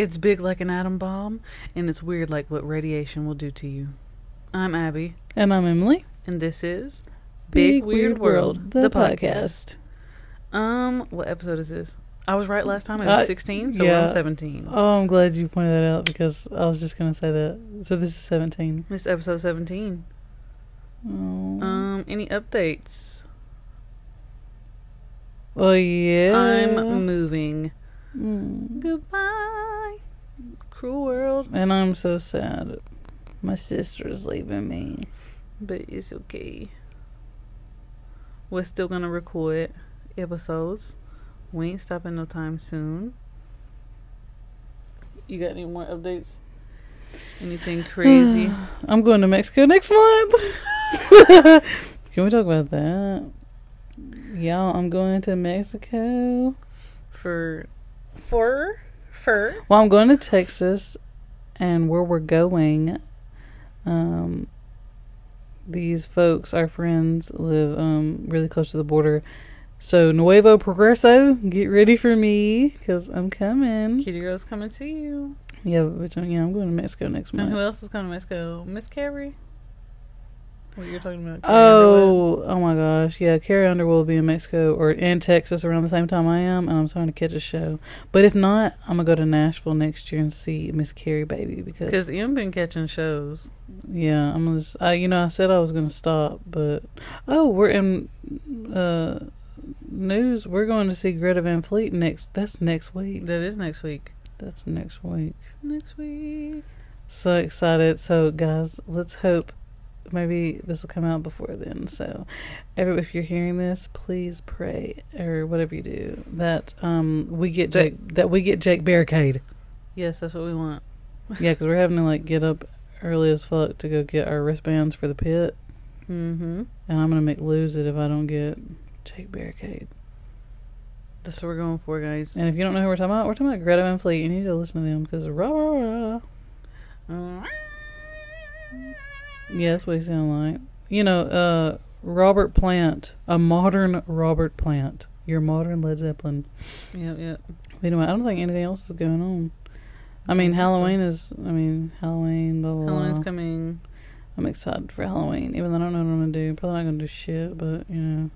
It's big like an atom bomb, and it's weird like what radiation will do to you. I'm Abby, And I'm Emily. and this is Big, Weird, World, the, podcast. Um, what episode is this? I was right last time. It was Uh, 16, so we're yeah. on 17. Oh, I'm glad you pointed that out because I was just going to say that. So this is 17. This is episode 17. Oh. Um, any updates? well, yeah. I'm moving. Mm. Goodbye, cruel world. And I'm so sad. My sister's leaving me. But it's okay. We're still gonna record episodes. We ain't stopping no time soon. You got any more updates? Anything crazy? I'm going to Mexico next month. Can we talk about that? Y'all, I'm going to Mexico. for for fur? Well, I'm going to Texas, and where we're going, um, these folks, our friends, live um really close to the border. So Nuevo Progreso, get ready for me because I'm coming. Kitty girl's coming to you. Yeah, which yeah, I'm going to Mexico next And who else is coming to Mexico? Miss Carrie. What you're talking about? Carrie Underwood? Oh, oh my gosh, yeah, Carrie Underwood will be in Mexico or in Texas around the same time I am, and I'm trying to catch a show. But if not, I'm gonna go to Nashville next year and see Miss Carrie baby because because you've been catching shows. Yeah, I'm gonna. Just, I, you know, I said I was gonna stop, but oh, we're in uh news. We're going to see Greta Van Fleet next. That's next week. That is next week. That's next week. Next week. So excited! So guys, let's hope maybe this will come out before then. So, if you're hearing this, please pray or whatever you do that um we get That- Jake that we get Jake Barricade. Yes, that's what we want. Yeah, because we're having to like get up early as fuck to go get our wristbands for the pit. Mm-hmm. And I'm gonna make lose it if I don't get Jake Barricade. That's what we're going for, guys. And if you don't know who we're talking about, we're talking about Greta Van Fleet. You need to listen to them because rah rah rah. Yeah, that's what he sound like. You know, uh, Robert Plant, a modern Robert Plant, your modern Led Zeppelin. Yep, yep. Anyway, I don't think anything else is going on. I I mean, don't so. Halloween is. I mean, Halloween. Blah blah. Halloween's blah. coming. I'm excited for Halloween, even though I don't know what I'm gonna do. Probably not gonna do shit, but you know,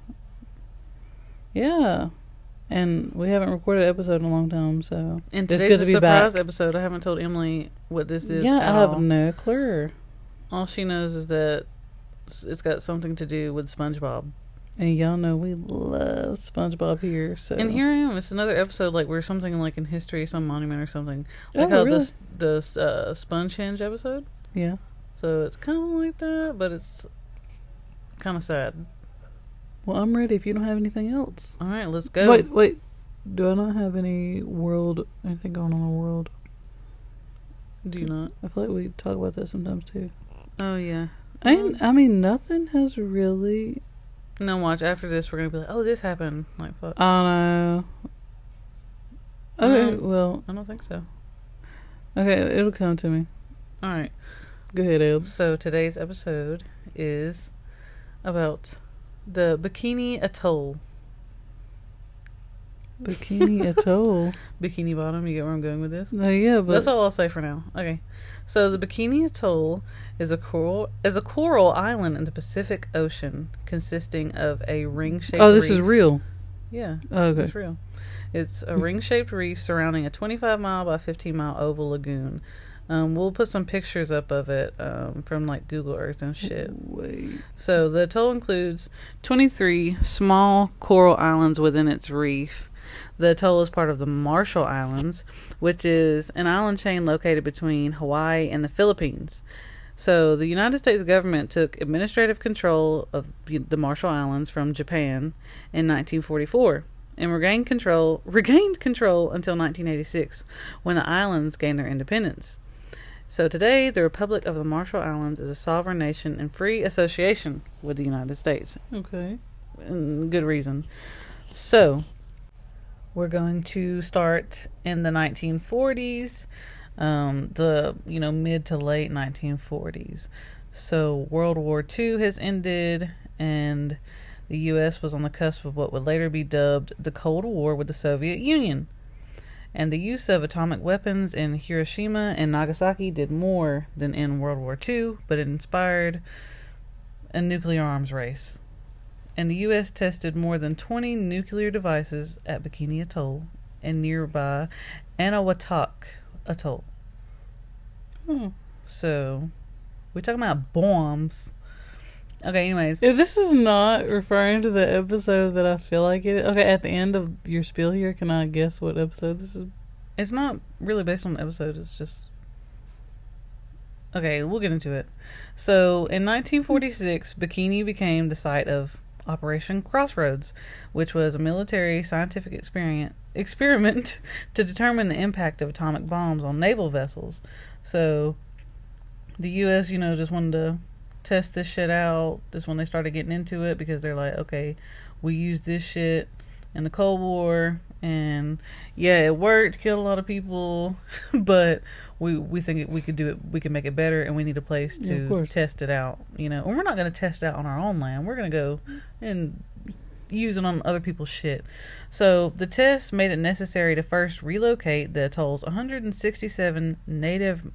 yeah. And we haven't recorded an episode in a long time, so And It's today's good a to be surprise back. episode. I haven't told Emily what this is. yeah, I have all. no clue. All she knows is that it's got something to do with SpongeBob. And y'all know we love SpongeBob here, so And here I am. It's another episode like where something like in history, some monument or something. Oh, Like how really? this this uh, Spongehenge episode. yeah. So it's kind of like that, but it's kind of sad. Well, I'm ready. If you don't have anything else, All right, let's go. wait, wait. Do I not have any world anything going on in the world? Do you not? I feel like we talk about that sometimes too. Oh yeah. And I mean, nothing has really. No, watch. After this, we're gonna be like, oh, this happened. Like, fuck. I don't know. Okay, Mm. well, I don't think so. okay, it'll come to me. All right. Go ahead, Elbs. So today's episode is about the Bikini Atoll. Bikini Atoll. Bikini Bottom. You get where I'm going with this? No, yeah, but That's all I'll say for now. Okay. So the Bikini Atoll is a coral is a coral island in the Pacific Ocean consisting of a ring-shaped oh, this is real. Yeah. Oh, okay. It's real. It's a ring-shaped reef surrounding a 25 mile by 15 mile oval lagoon. Um, we'll put some pictures up of it um, from like Google Earth and shit. Wait. So the atoll includes 23 small coral islands within its reef. The atoll is part of the Marshall Islands, which is an island chain located between Hawaii and the Philippines. So the United States government took administrative control of the Marshall Islands from Japan in 1944 and regained control regained control until 1986 when the islands gained their independence. So today, the Republic of the Marshall Islands is a sovereign nation in free association with the United States. Okay. And good reason. So, we're going to start in the 1940s, um, the you know mid to late 1940s. So World War II has ended, and the U.S. was on the cusp of what would later be dubbed the Cold War with the Soviet Union. And the use of atomic weapons in Hiroshima and Nagasaki did more than in World War II, but it inspired a nuclear arms race. And the U.S. tested more than 20 nuclear devices at Bikini Atoll and nearby Enewetak Atoll. Hmm. So, we're talking about bombs. Okay, anyways. If this is not referring to the episode that I feel like it, okay, at the end of your spiel here, can I guess what episode this is? It's not really based on the episode, it's just. Okay, we'll get into it. So, in 1946, Bikini became the site of Operation Crossroads, which was a military scientific experiment experiment to determine the impact of atomic bombs on naval vessels. So, the U.S., you know, just wanted to test this shit out. This when they started getting into it because they're like, okay, we use this shit in the Cold War, and yeah, it worked, killed a lot of people, but we we think it, we could do it, we can make it better, and we need a place to course. test it out. You know, and we're not going to test it out on our own land. We're going to go and use it on other people's shit. So the test made it necessary to first relocate the atoll's 167 native.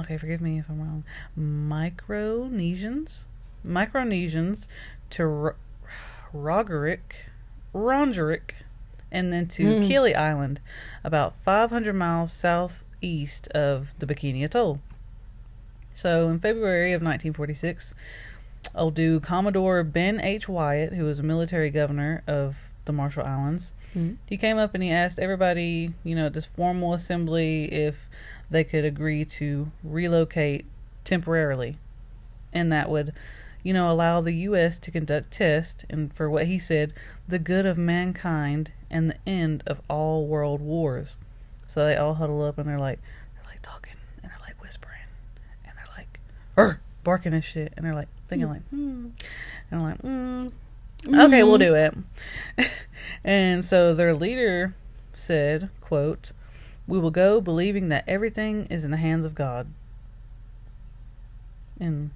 Okay, forgive me if I'm wrong. Micronesians, Micronesians to R- Rongerik, and then to Mm. Kili Island, about 500 miles southeast of the Bikini Atoll. So in February of 1946, old dude Commodore Ben H. Wyatt, who was a military governor of the Marshall Islands, Mm. he came up and he asked everybody, you know, at this formal assembly if they could agree to relocate temporarily. And that would, you know, allow the U.S. to conduct tests and, for what he said, the good of mankind and the end of all world wars. So they all huddle up and they're like, they're like talking and they're like whispering and they're like, er, barking and shit. And they're like thinking, like, hmm. And I'm like, mm, okay, we'll do it. and so their leader said, quote, we will go believing that everything is in the hands of God. And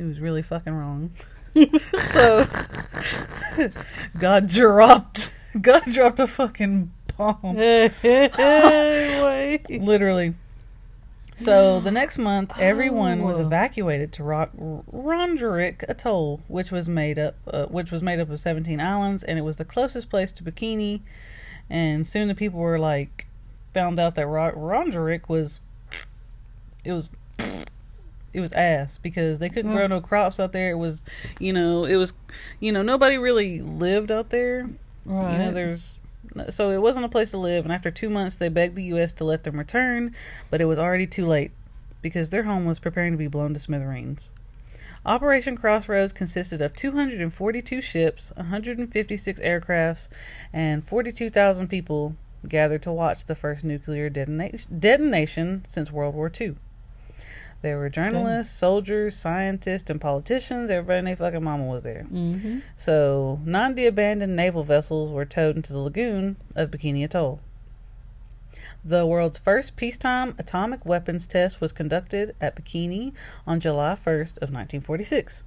he was really fucking wrong. so God dropped God dropped a fucking bomb. Literally. So the next month, everyone was Oh. evacuated to Rock Rongerik Atoll, which was made up, uh, which was made up of seventeen islands, and it was the closest place to Bikini. And soon the people were like, found out that Ro- Rongerik was, it was, it was ass because they couldn't grow Mm. no crops out there. It was, you know, it was, you know, nobody really lived out there. Right. You know, there's so it wasn't a place to live, and after two months, they begged the U.S. to let them return, but it was already too late because their home was preparing to be blown to smithereens. Operation Crossroads consisted of 242 ships, 156 aircrafts, and 42,000 people gathered to watch the first nuclear detona- detonation since World War II. There were journalists, soldiers, scientists, and politicians. Everybody and their fucking mama was there. Mm-hmm. So, 90 abandoned naval vessels were towed into the lagoon of Bikini Atoll. The world's first peacetime atomic weapons test was conducted at Bikini on July 1st of 1946.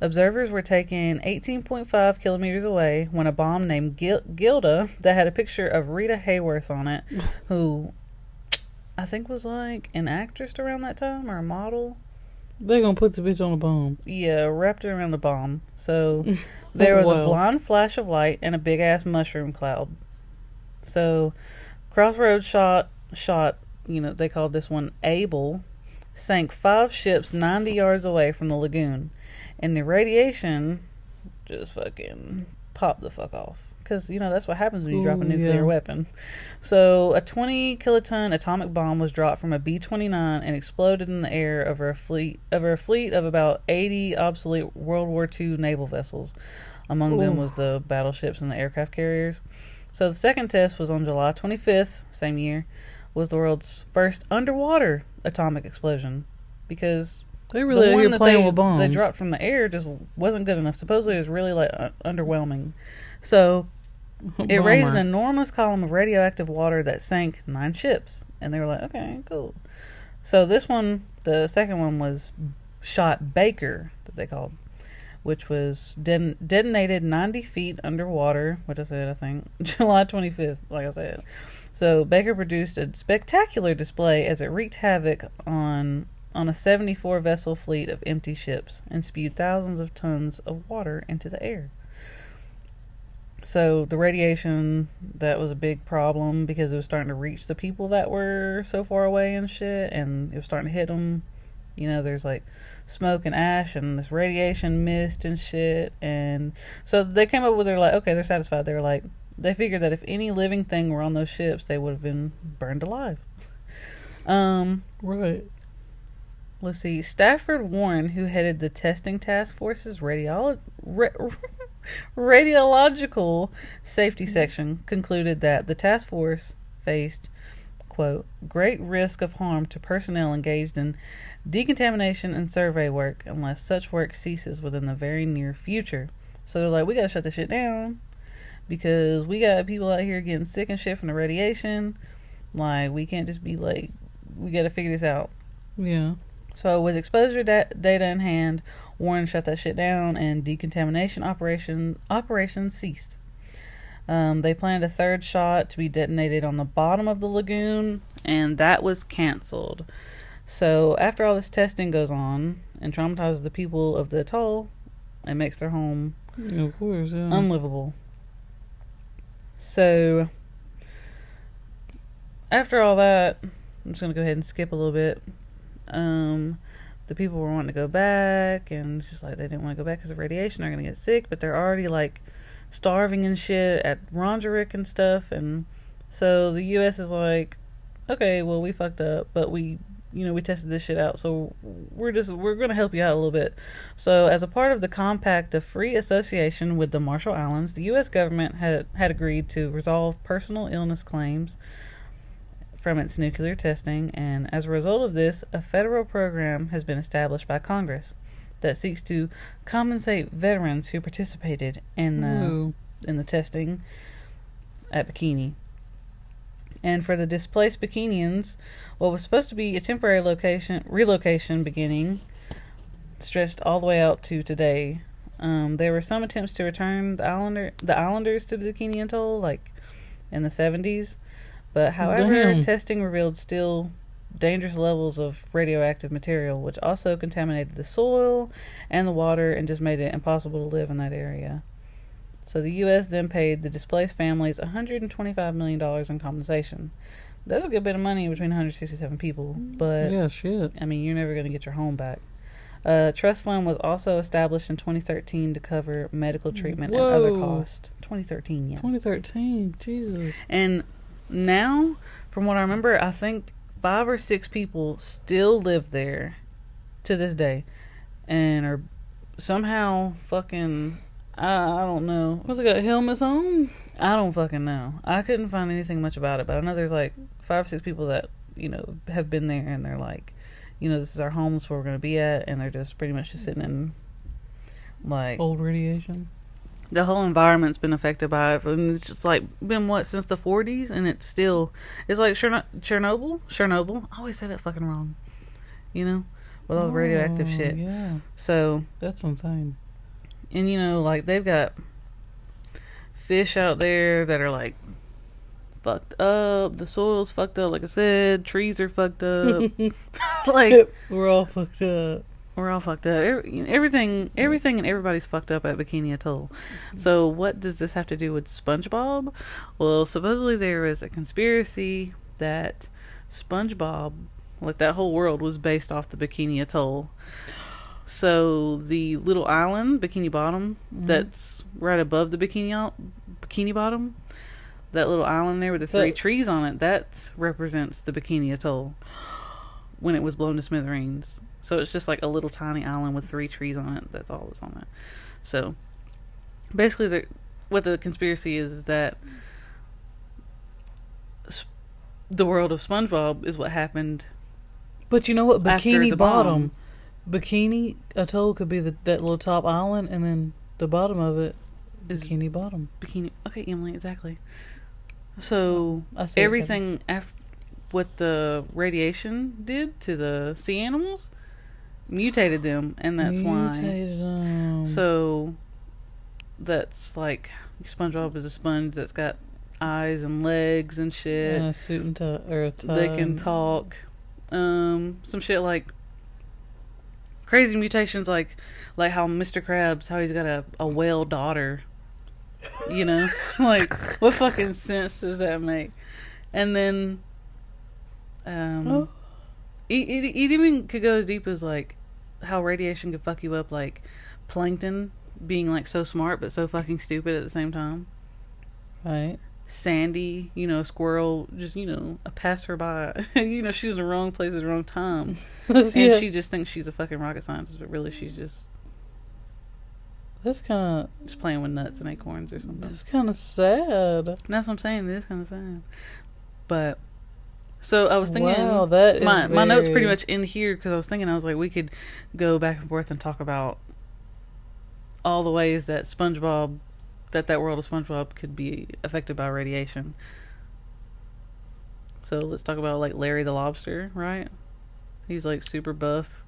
Observers were taken 18.5 kilometers away when a bomb named Gil- Gilda that had a picture of Rita Hayworth on it, who I think was like an actress around that time or a model. They're gonna put the bitch on a bomb. Yeah, wrapped it around the bomb. So there was a Wow. blind flash of light and a big ass mushroom cloud. So Crossroads shot shot, you know, they called this one Able, sank five ships ninety yards away from the lagoon. And the radiation just fucking popped the fuck off. Because, you know, that's what happens when you drop a nuclear yeah. weapon. So, a 20 kiloton atomic bomb was dropped from a B 29 and exploded in the air over a fleet over a fleet of about 80 obsolete World War II naval vessels. Among them was the battleships and the aircraft carriers. So, the second test was on July 25th, same year, was the world's first underwater atomic explosion. Because They really the one that playing they, with bombs. they dropped from the air just wasn't good enough. Supposedly, it was really like uh, underwhelming. So it raised an enormous column of radioactive water that sank nine ships, and they were like, "Okay, cool." So this one, the second one, was shot Baker that they called, which was den- detonated 90 feet underwater. which I said, I think July 25th. Like I said, so Baker produced a spectacular display as it wreaked havoc on on a 74 vessel fleet of empty ships and spewed thousands of tons of water into the air. So the radiation that was a big problem because it was starting to reach the people that were so far away and shit, and it was starting to hit them. You know, there's like smoke and ash and this radiation mist and shit, and so they came up with they're like, okay, they're satisfied. They're like, they figured that if any living thing were on those ships, they would have been burned alive. Um, Right. let's see. Stafford Warren, who headed the testing task force's radiolo- ra- radiological safety section, concluded that the task force faced, quote, great risk of harm to personnel engaged in decontamination and survey work unless such work ceases within the very near future. So they're like, we gotta shut this shit down because we got people out here getting sick and shit from the radiation. Like, we can't just be like, we gotta figure this out. Yeah. So, with exposure da- data in hand, Warren shut that shit down, and decontamination operation operations ceased. Um, they planned a third shot to be detonated on the bottom of the lagoon, and that was canceled. So, after all this testing goes on and traumatizes the people of the atoll, it makes their home Of course. Yeah. unlivable. So, after all that, I'm just gonna go ahead and skip a little bit. Um, the people were wanting to go back, and it's just like they didn't want to go back because of radiation. They're gonna get sick, but they're already like starving and shit at Rongerik and stuff. And so the U.S. is like, okay, well we fucked up, but we, you know, we tested this shit out, so we're just we're gonna help you out a little bit. So, as a part of the compact of free association with the Marshall Islands, the U.S. government had, had agreed to resolve personal illness claims from its nuclear testing, and as a result of this, a federal program has been established by Congress that seeks to compensate veterans who participated in the Ooh. in the testing at Bikini. And for the displaced Bikinians, what was supposed to be a temporary location relocation beginning stretched all the way out to today. Um, there were some attempts to return the islander the islanders to the Bikini Atoll, like in the seventies, but however, Damn. testing revealed still dangerous levels of radioactive material, which also contaminated the soil and the water and just made it impossible to live in that area. So the U.S. then paid the displaced families $125 million in compensation. That's a good bit of money between 167 people, but yeah. Shit. I mean, you're never going to get your home back. A trust fund was also established in 2013 to cover medical treatment and other costs. 2013, yeah. 2013. Jesus. And now, from what I remember, I think five or six people still live there to this day and are somehow fucking. I, I don't know. What they got helmets on? I don't fucking know. I couldn't find anything much about it, but I know there's like five or six people that, you know, have been there and they're like, you know, this is our home, this is where we're going to be at, and they're just pretty much just sitting in, like, Old radiation. The whole environment's been affected by it. And it's just like been what since the 40s, and it's still it's like Cherno- Chernobyl. Chernobyl. I always say that fucking wrong. You know, with all the radioactive Oh, shit. Yeah. So That's insane. and you know, like they've got fish out there that are like fucked up. The soil's fucked up. Like I said, trees are fucked up. like We're all fucked up. We're all fucked up. Every, you know, everything, everything, and everybody's fucked up at Bikini Atoll. So, what does this have to do with SpongeBob? Well, supposedly there was a conspiracy that SpongeBob, like that whole world, was based off the Bikini Atoll. So, the little island, Bikini Bottom, Mhm. that's right above the Bikini Bikini Bottom, that little island there with the three That- trees on it, that represents the Bikini Atoll when it was blown to smithereens. So it's just like a little tiny island with three trees on it. That's all that's on it. So basically, the what the conspiracy is is that the world of SpongeBob is what happened. But you know what? Bikini Bottom. Bikini Atoll could be the, that little top island, and then the bottom of it Is- Bikini Bottom. Bikini. Okay, Emily, exactly. So I see everything after what the radiation did to the sea animals mutated them, and that's why. Mutated 'em. So that's like SpongeBob is a sponge that's got eyes and legs and shit. and a suit and tie or a tie. they can talk. Um, some shit like crazy mutations, like like how Mr. Krabs, how he's got a a whale daughter. You know, like what fucking sense does that make? And then, um, Oh. It, it, it even could go as deep as like how radiation could fuck you up, like plankton being like so smart but so fucking stupid at the same time. Right. Sandy, you know, squirrel, just you know, a passerby. you know, she's in the wrong place at the wrong time, and she just thinks she's a fucking rocket scientist, but really she's just That's kind of just playing with nuts and acorns or something. that's kind of sad. And that's what I'm saying. It is kind of sad, but so I was thinking. wow, that is my my notes pretty much in here because I was thinking I was like we could go back and forth and talk about all the ways that SpongeBob that that world of SpongeBob could be affected by radiation. So let's talk about like Larry the lobster, right? He's like super buff,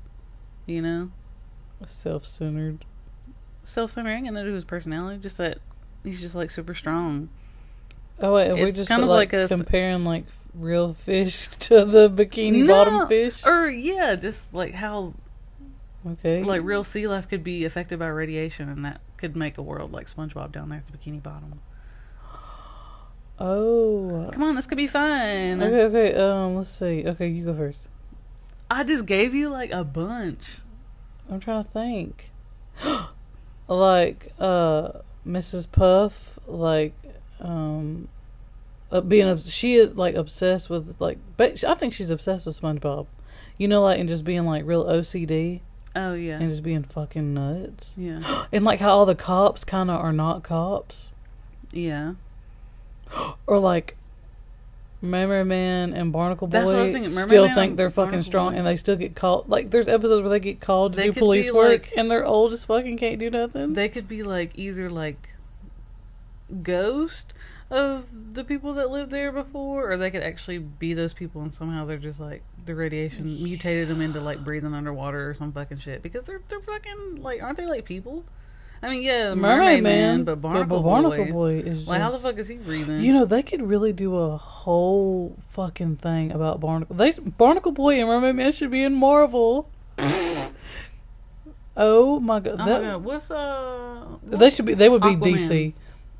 you know, self-centered. self-centered. Ain't got nothing to do his personality, just that he's just like super strong. Oh wait, we just kind of like, like a- comparing like real fish to the bikini No, bottom fish? Or yeah, just like how Okay, like real sea life could be affected by radiation, and that could make a world like SpongeBob down there at the Bikini Bottom. oh. Come on, this could be fun. Okay, okay. Um, let's see. Okay, you go first. I just gave you like a bunch. I'm trying to think. like uh Mrs. Puff, like um uh, being she is like obsessed with like but I think she's obsessed with SpongeBob. You know like and just being like real OCD Oh yeah, and just being fucking nuts. yeah, And like how all the cops kind of are not cops yeah. or like Mermaid Man and Barnacle Boy That's what I was thinking. Still Man think they're fucking Barnacle strong Boy. and they still get called like there's episodes where they get called to They do police work like- and they're old as fucking can't do nothing. They could be like either like ghost of the people that lived there before, or they could actually be those people, and somehow they're just like the radiation mutated them into like breathing underwater or some fucking shit. Because they're they're fucking like aren't they like people? I mean, yeah, Mermaid, Man, but Barnacle, but Barnacle Boy. Boy is Like, how the fuck is he breathing? You know, they could really do a whole fucking thing about Barnacle. They Barnacle Boy and Mermaid Man should be in Marvel. oh my god, oh that, my god, what's uh? they should be. They would be Aquaman. DC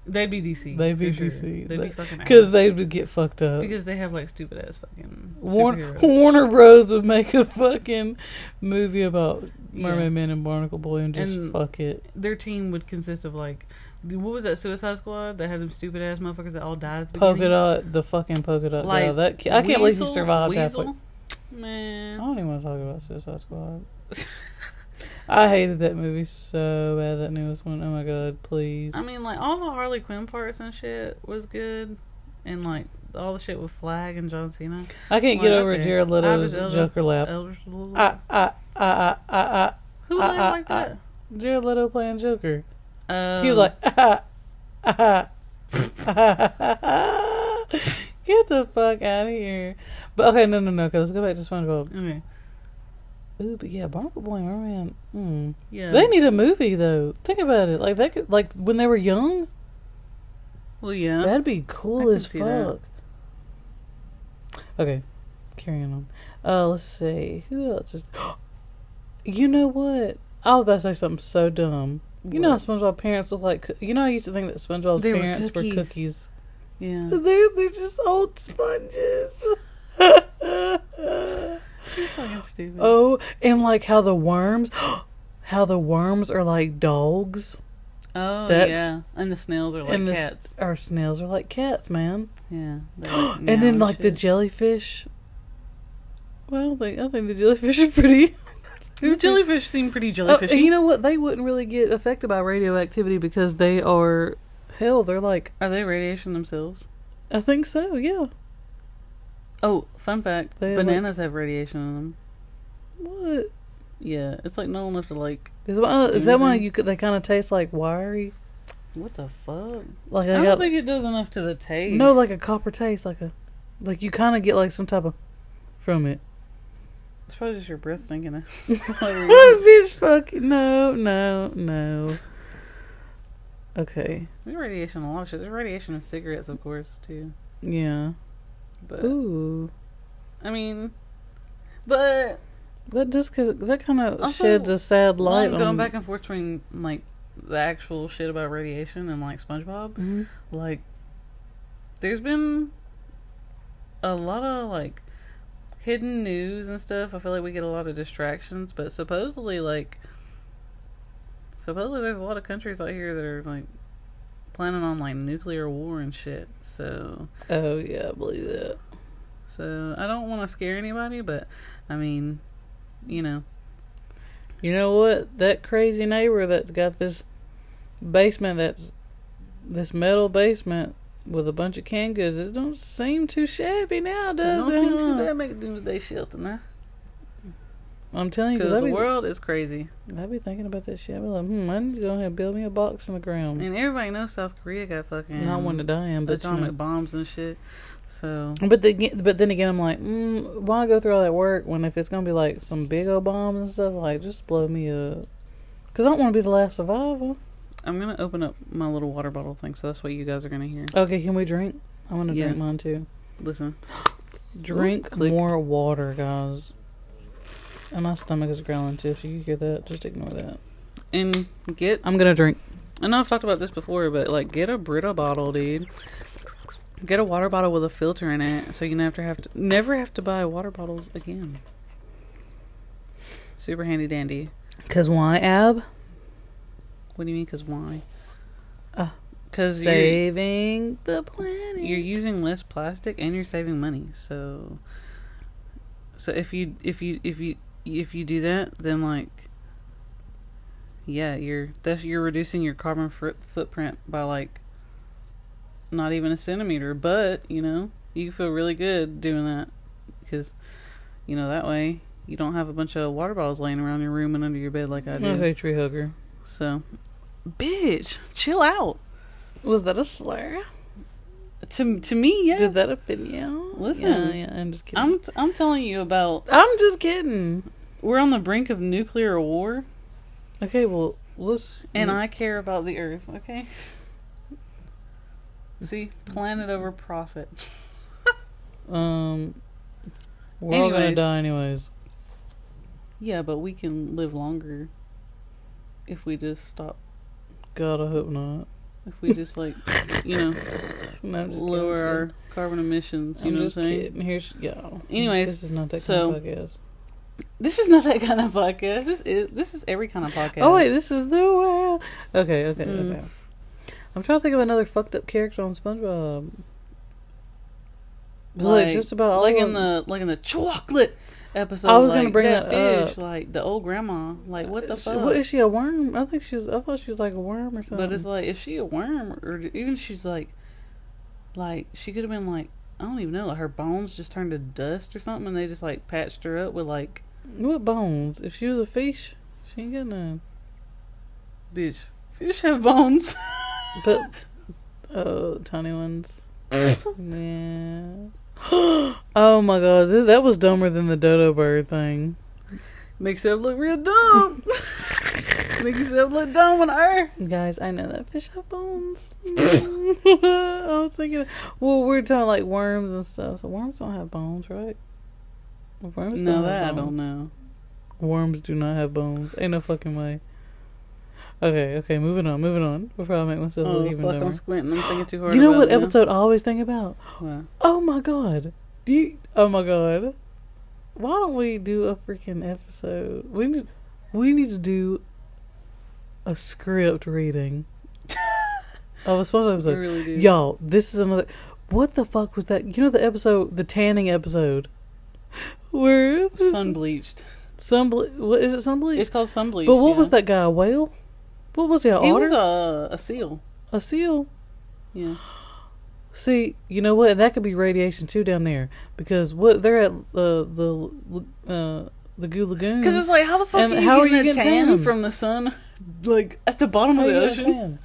They'd be DC. They'd be sure. DC. They'd be fucking because they would get fucked up. because they have like stupid ass fucking Warner. Warner Bros would make a fucking movie about Mermaid Yeah. Man and Barnacle Boy and just And- fuck it. Their team would consist of like, what was that Suicide Squad that had them stupid ass motherfuckers that all died at the Polka dot, the fucking polka dot Like, girl. That I can't believe he Weasel- survived Weasel? I Man, don't even want to talk about Suicide Squad. I hated that movie so bad. That newest one. Oh my god, please. I mean, like all the Harley Quinn parts and shit was good, and like all the shit with Flag and John Cena. I can't Like, get over okay. Jared Leto's Joker lap. I, I, I, I, I, Who I- laughed I- like ah. that? Jared Leto playing Joker. Um, He was like, ah, ah, ah. get the fuck out of here. But okay, no, no, no. Okay, let's go back to SpongeBob. okay, Ooh, but yeah, Barnacle Boy and Merman. Mm. yeah. They need a movie though. Think about it. Like they could, like when they were young, well, yeah. that'd be cool as see that. fuck. Okay, carrying on. Uh, let's see. Who else is? you know what? I was about to say something so dumb. You know how? SpongeBob parents look like? You know, I used to think that SpongeBob's They parents were cookies. cookies. yeah. They're they're just old sponges. Fucking stupid. oh, and like how the worms, how the worms are like dogs, Oh, That's- yeah. And the snails are like and the cats. our snails are like cats, man. Yeah. like and then like the jellyfish. Well, they, I think the jellyfish are pretty. The jellyfish seem pretty Oh, jellyfishy. you know what? They wouldn't really get affected by radioactivity because they are. Hell, they're like. Are they radiation themselves? I think so. Yeah. Oh, fun fact: They have, like- bananas have radiation in them. What Yeah, it's like not enough to like. is? Why, is that why mm-hmm. you could? They kind of taste like wiry. What the fuck? Like I I don't got think it does enough to the taste. no, like a copper taste, like a, like you kind of get like some type of, from it. It's probably just your breath stinking. bitch, fucking no, no, no. Okay, We radiation a lot of shit. There's radiation in cigarettes, of course, too. yeah. But Ooh, I mean, but that just cause that kind of sheds a sad well, light on. going back and forth between like the actual shit about radiation and like SpongeBob. Mhm. Like, there's been a lot of like hidden news and stuff. I feel like we get a lot of distractions, but supposedly, like, supposedly there's a lot of countries out here that are like planning on like nuclear war and shit. So, Oh yeah, I believe that. so I don't want to scare anybody, but I mean, you know, You know what? That crazy neighbor that's got this basement that's this metal basement with a bunch of canned goods. It don't seem too shabby now, does it don't it? seem too bad making doomsday shelter now I'm telling you, because because the be, world is crazy. I be thinking about that shit. I be like, hmm, I need to go ahead and build me a box in the ground. And everybody knows South Korea got fucking Not one to die in, but you atomic know. bombs and shit. So But the, but then again, I'm like, mm, why go through all that work when if it's gonna be like some big old bombs and stuff, like just blow me up. Cause I don't want to be the last survivor. I'm gonna open up my little water bottle thing, so that's what you guys are gonna hear. Okay, can we drink? I want to Yeah. drink mine too. Listen, Drink click. more water, guys. And my stomach is growling too. If you hear that, just ignore that. and get. I'm gonna drink. I know I've talked about this before, but like, get a Brita bottle, dude. Get a water bottle with a filter in it, so you never have to never have to buy water bottles again. Super handy dandy. Cause why, Ab? What do you mean? Cause why? Uh, Cause Saving the planet. you're using less plastic and you're saving money. So, so if you if you if you if you do that, then like, yeah, you're that's you're reducing your carbon foot footprint by like not even a centimeter. But you know, you feel really good doing that because you know that way you don't have a bunch of water bottles laying around your room and under your bed like I do. Okay, tree hugger. So, bitch, chill out. Was that a slur? To to me, yes. Did that offend you? Listen, yeah, yeah, I'm just kidding. I'm t- I'm telling you about I'm just kidding. We're on the brink of nuclear war, Okay, well, let's. and I care about the Earth. Okay. See, planet over profit. Um, we're all gonna die anyways. Yeah, but we can live longer if we just stop. God, I hope not. If we just like, you know, No, lower kidding. our carbon emissions. You I'm know what I'm saying? kidding. Here's go. Anyways, this is not that so- kind of podcast. This is not that kind of podcast. This is this is every kind of podcast. Oh wait, this is the world. Okay, okay, Mm. okay. I'm trying to think of another fucked up character on SpongeBob. Like, just about all like of in the like in the chocolate episode. I was gonna bring that, that fish, like the old grandma. Like what the fuck? What is she a worm? I think she's. I thought she was like a worm or something. But it's like is she a worm or even she's like, like she could have been like I don't even know. Like her bones just turned to dust or something, and they just like patched her up with like what bones? If she was a fish, she ain't got none. bitch. Fish have bones. But oh, tiny ones. yeah. oh my god, th- that was dumber than the dodo bird thing. Makes it look real dumb. Makes it look dumb on her. Guys, I know that fish have bones. I was thinking, well, we're talking like worms and stuff. So worms don't have bones, right? Worms No, that I don't know. Worms do not have bones. Ain't no fucking way. Okay, okay, moving on, moving on. We'll probably make myself Oh look even fuck! dumber. I'm squinting. I'm thinking too hard. You know what now. episode I always think about? What? Oh my god. Do you oh my god. Why don't we do a freaking episode? We need we need to do a script reading. of a special episode. really. Y'all, this is another what the fuck was that? You know the episode the tanning episode? Where Sun bleached. sun ble- what is it sun bleach? It's called sun bleach. But what yeah. was that guy? A whale? What was he? A He otter? was a a seal. a seal? Yeah. See, you know what? That could be radiation too down there because what they're at uh, the uh, the Goo Lagoon. Because it's like, how the fuck And are you how are getting you a getting tan tan? from the sun, like at the bottom How of the ocean?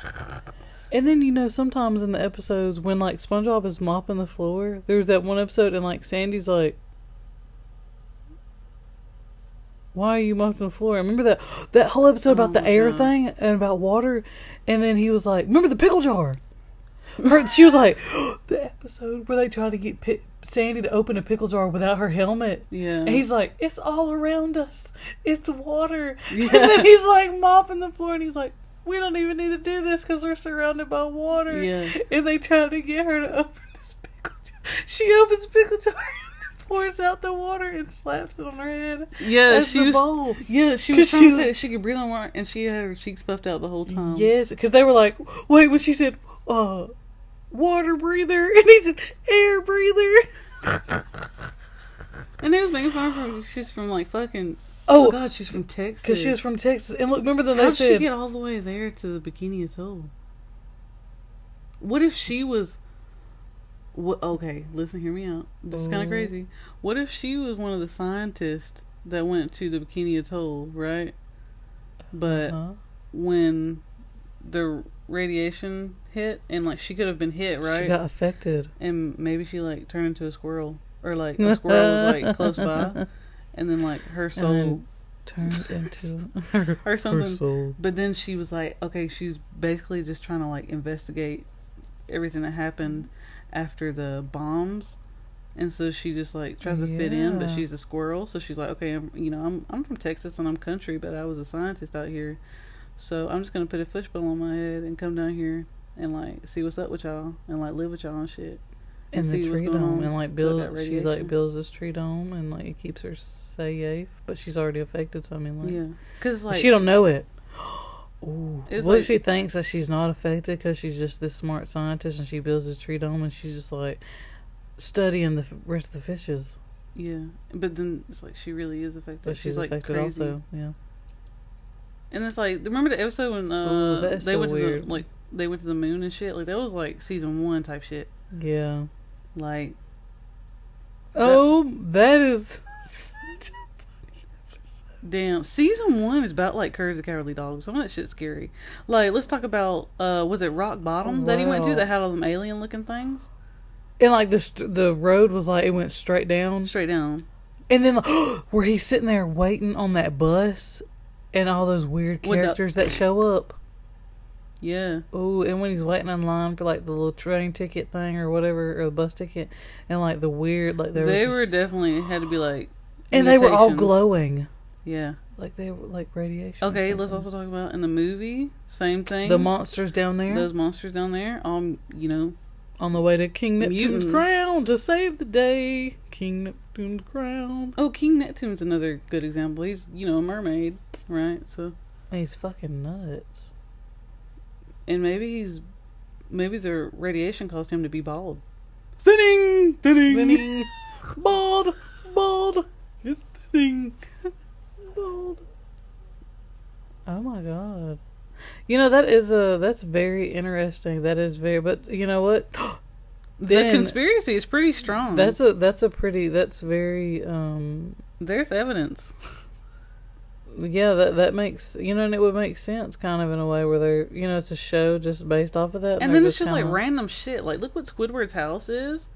And then you know sometimes in the episodes when like SpongeBob is mopping the floor, there's that one episode and like Sandy's like, why are you mopping the floor? I Remember that that whole episode about Oh the air thing and about water, and then he was like, "Remember the pickle jar?" Her, she was like, "The episode where they try to get Pi- Sandy to open a pickle jar without her helmet." Yeah. And he's like, "It's all around us. It's water." Yeah. And then he's like mopping the floor, and he's like, "We don't even need to do this because we're surrounded by water." Yeah. And they try to get her to open this pickle jar. She opens pickle jar, pours out the water, and slaps it on her head. Yeah, she was. bowl. Yeah, she was trying she to say that she could breathe on water, and she had her cheeks puffed out the whole time. Yes, because they were like, "Wait," when she said, "Uh, water breather," and he said, "Air breather." and they was making fun of her. She's from like fucking. Oh, Oh, God, she's from Texas. because she was from Texas. And look, remember that How they did she get all the way there to the Bikini Atoll? What if she was? What? Okay, listen, hear me out. This is kind of crazy. What if she was one of the scientists that went to the Bikini Atoll, right? But Uh-huh. when the radiation hit, and like she could have been hit, right? She got affected. and maybe she like turned into a squirrel, or like a squirrel was like close by, and then like her soul Turned into her, or something. her soul. But then she was like, okay, she's basically just trying to like investigate everything that happened after the bombs. And so she just like tries to fit in, but she's a squirrel. So she's like, okay, I'm you know I'm I'm from Texas and I'm country, but I was a scientist out here, so I'm just gonna put a fishbowl on my head and come down here and like see what's up with y'all and like live with y'all and shit. And see the tree going dome, and like builds, she like builds this tree dome, and like it keeps her safe. But she's already affected, so I mean, like, yeah, because like she don't know it. Ooh. It's what like- she thinks that she's not affected because she's just this smart scientist and she builds this tree dome and she's just like studying the f- rest of the fishes, yeah, but then it's like she really is affected. but she's, like affected crazy. also. Yeah. And it's like remember the episode when uh Ooh, they so went to the like they went to the moon and shit. Like that was like season one type shit. Yeah. Like Oh, that is such a funny episode. Damn, season one is about like Courage the Cowardly Dog. Some of that shit's scary. Like let's talk about uh was it Rock Bottom that he went to that had all them alien looking things And like the st- the road was like it went straight down, straight down. and then like, where he's sitting there waiting on that bus, and all those weird With the- characters that show up. Yeah, Oh, and when he's waiting in line for like the little train ticket thing or whatever, or the bus ticket, and like the weird, like they, they, were, were just- definitely had to be like and they were all imitations. glowing, Yeah. like they like radiation. Okay, let's also talk about in the movie same thing. the monsters down there those monsters down there. Um, you know, on the way to King Neptune's Mutants. crown to save the day. King Neptune's crown. Oh, King Neptune's another good example. He's, you know, a mermaid, right? So, He's fucking nuts. and maybe he's, maybe the radiation caused him to be bald. Thinning, thinning. Thinning, bald, bald, it's thinning, bald. Oh my god. You know that is a that's very interesting. That is very, but you know what? The conspiracy is pretty strong. That's a that's a pretty that's very um There's evidence. yeah that that makes you know and it would make sense kind of in a way where they're you know it's a show just based off of that And they're then it's just like kinda- random shit. Like, look what Squidward's house is,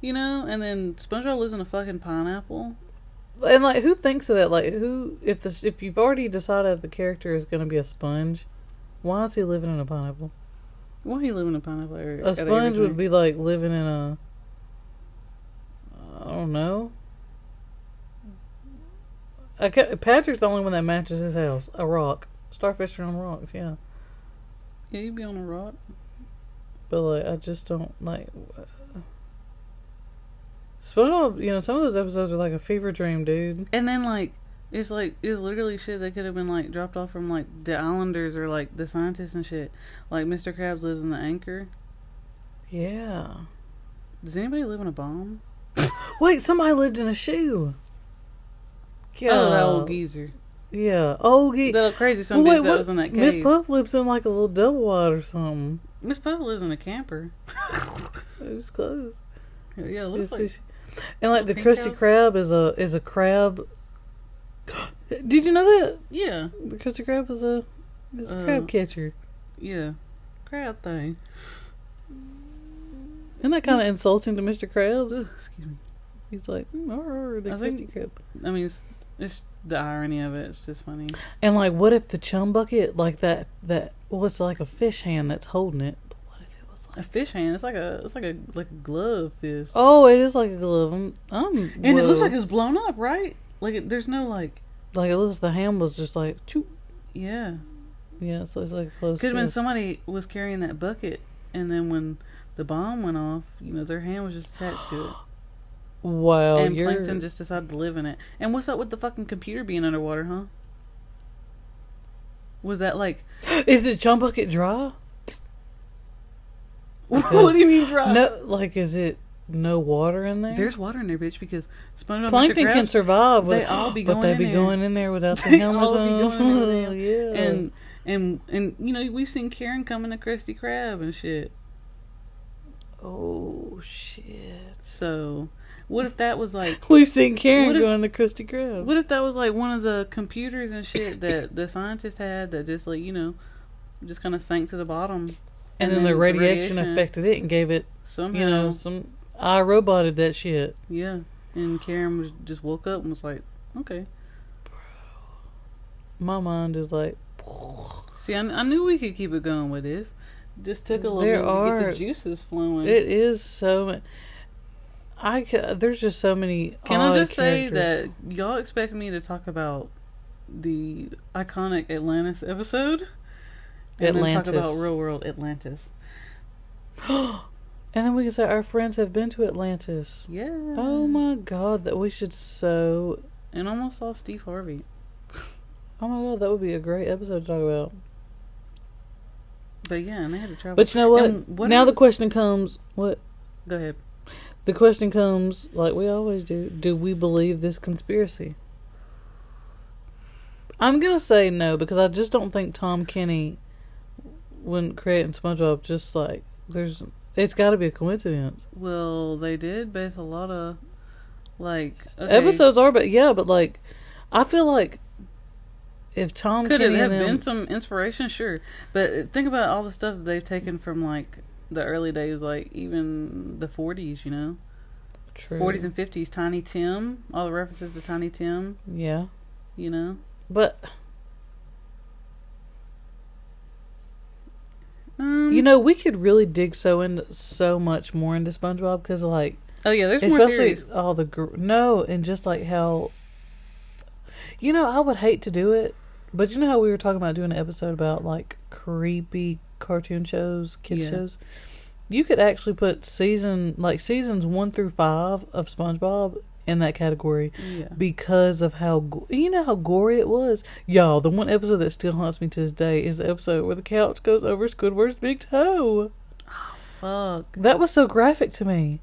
you know? And then SpongeBob lives in a fucking pineapple. And like who thinks of that like who if the if you've already decided the character is going to be a sponge why is he living in a pineapple Why he living in a pineapple? Or, a sponge would be like living in a I don't know. I Patrick's the only one that matches his house. A rock. Starfish are on rocks, yeah. Yeah, you'd be on a rock. But like, I just don't like. SpongeBob, you know, some of those episodes are like a fever dream, dude. And then like it's like it's literally shit that could have been like dropped off from like the islanders or like the scientists and shit. Like Mr. Krabs lives in the anchor. Yeah. Does anybody live in a bomb? Wait, somebody lived in a shoe. Oh, that old geezer. Yeah. Oh, geezer. That crazy Well, son bitch wait, that what- was in that Miss. Puff lives in like a little double wide or something. Miss Puff lives in a camper. It was close. Yeah, it looks It's like and like the Krusty? Krab is a is a crab. Did you know that yeah, the Krusty Krab is a is a Uh, crab catcher? yeah, crab thing. Isn't that kind of insulting to Mr. Krabs? Excuse me. He's like, mm, the I Krusty Krab. I mean, it's, it's the irony of it. It's just funny. And like, what if the chum bucket, like that, that well, it's like a fish hand that's holding it. But what if it was A fish hand. It's like a it's like a like a glove fist. Oh, it is like a glove. I'm, I'm and it looks like it's blown up, right? Like it, there's no like like it looks. The hand was just like, choo. yeah. Yeah, so it's like a close. Could have been somebody was carrying that bucket, and then when the bomb went off, you know, their hand was just attached to it, Wow, and you're plankton just decided to live in it. And what's up with the fucking computer being underwater, huh? Was that like? is the chum bucket dry? what do you mean dry? No, like is it no water in there? There's water in there, bitch, because SpongeBob, Mr. plankton can Krabs, survive, They with, all be but going they in be there. going in there without the They helmets all be on. going in there with yeah, and and and you know we've seen Karen coming to Krusty Krab and shit. oh shit. So, what if that was like? We've seen Karen if- going to Krusty Krab. What if that was like one of the computers and shit that the scientists had that just like you know, just kind of sank to the bottom, and, then, the radiation, affected it and gave it, somehow. you know, some. I roboted that shit. yeah, and Karen was just woke up and was like, okay. Bro, my mind is like, See, I, I knew we could keep it going with this. Just took a little There bit to are- get the juices flowing. it is so. I there's just so many. Can I just say that y'all expect me to talk about the iconic Atlantis episode? And then talk about Atlantis. real world Atlantis. And then we can say our friends have been to Atlantis. Yeah. Oh my god, that we should so. And almost saw Steve Harvey. Oh my god, that would be a great episode to talk about. But yeah, and they had to travel. But you know what? What now the question comes: what? Go ahead. The question comes, like we always do: Do we believe this conspiracy? I'm gonna say no because I just don't think Tom Kenny, when creating SpongeBob, just like there's, it's got to be a coincidence. Well, they did base a lot of like okay, Episodes are, but yeah, but like, I feel like if Tom Could it have them, been some inspiration? Sure, but think about all the stuff that they've taken from like the early days, like even the '40s. You know, True. '40s and '50s. Tiny Tim, all the references to Tiny Tim. yeah, You know, but um, you know we could really dig so into so much more into SpongeBob because like Oh yeah, there's especially all the gr- no and just like how you know i would hate to do it but you know how we were talking about doing an episode about like creepy cartoon shows kid Yeah. shows you could actually put season like seasons one through five of spongebob in that category Yeah. because of how you know how gory it was y'all the one episode that still haunts me to this day is the episode where the couch goes over squidward's big toe Oh Fuck. that was so graphic to me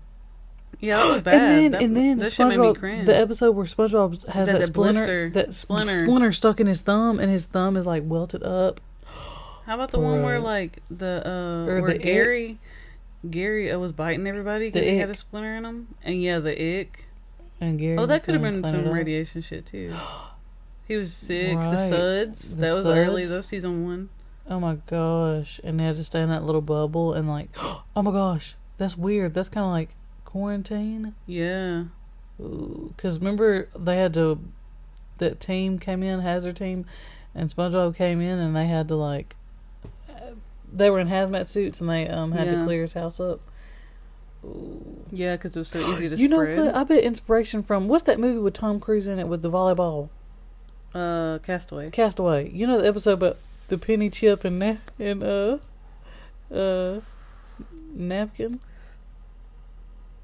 Yeah, that was bad. and then, that, and then that shit made me SpongeBob, the episode where SpongeBob has That- that, that splinter, blister- that splinter. splinter. stuck in his thumb, and his thumb is like welted up. How about the one where like the uh Or where the ick. Gary Gary uh, was biting everybody because he had a splinter in him, and yeah, the ick. And Gary, Oh, that could have been some radiation shit too. He was sick. The suds. The that was early. suds. That was season one. Oh my gosh! And they had to stay in that little bubble, and like, oh my gosh, that's weird. That's kind of like quarantine. Yeah. Because remember they had to, that team came in, Hazard team, and SpongeBob came in, and they had to like, uh, they were in hazmat suits, and they um had Yeah. to clear his house up. Yeah, because it was so easy to You know what? I bet inspiration from what's that movie with Tom Cruise in it with the volleyball Uh, Castaway. Castaway. You know the episode about the penny chip and na- and uh uh napkin.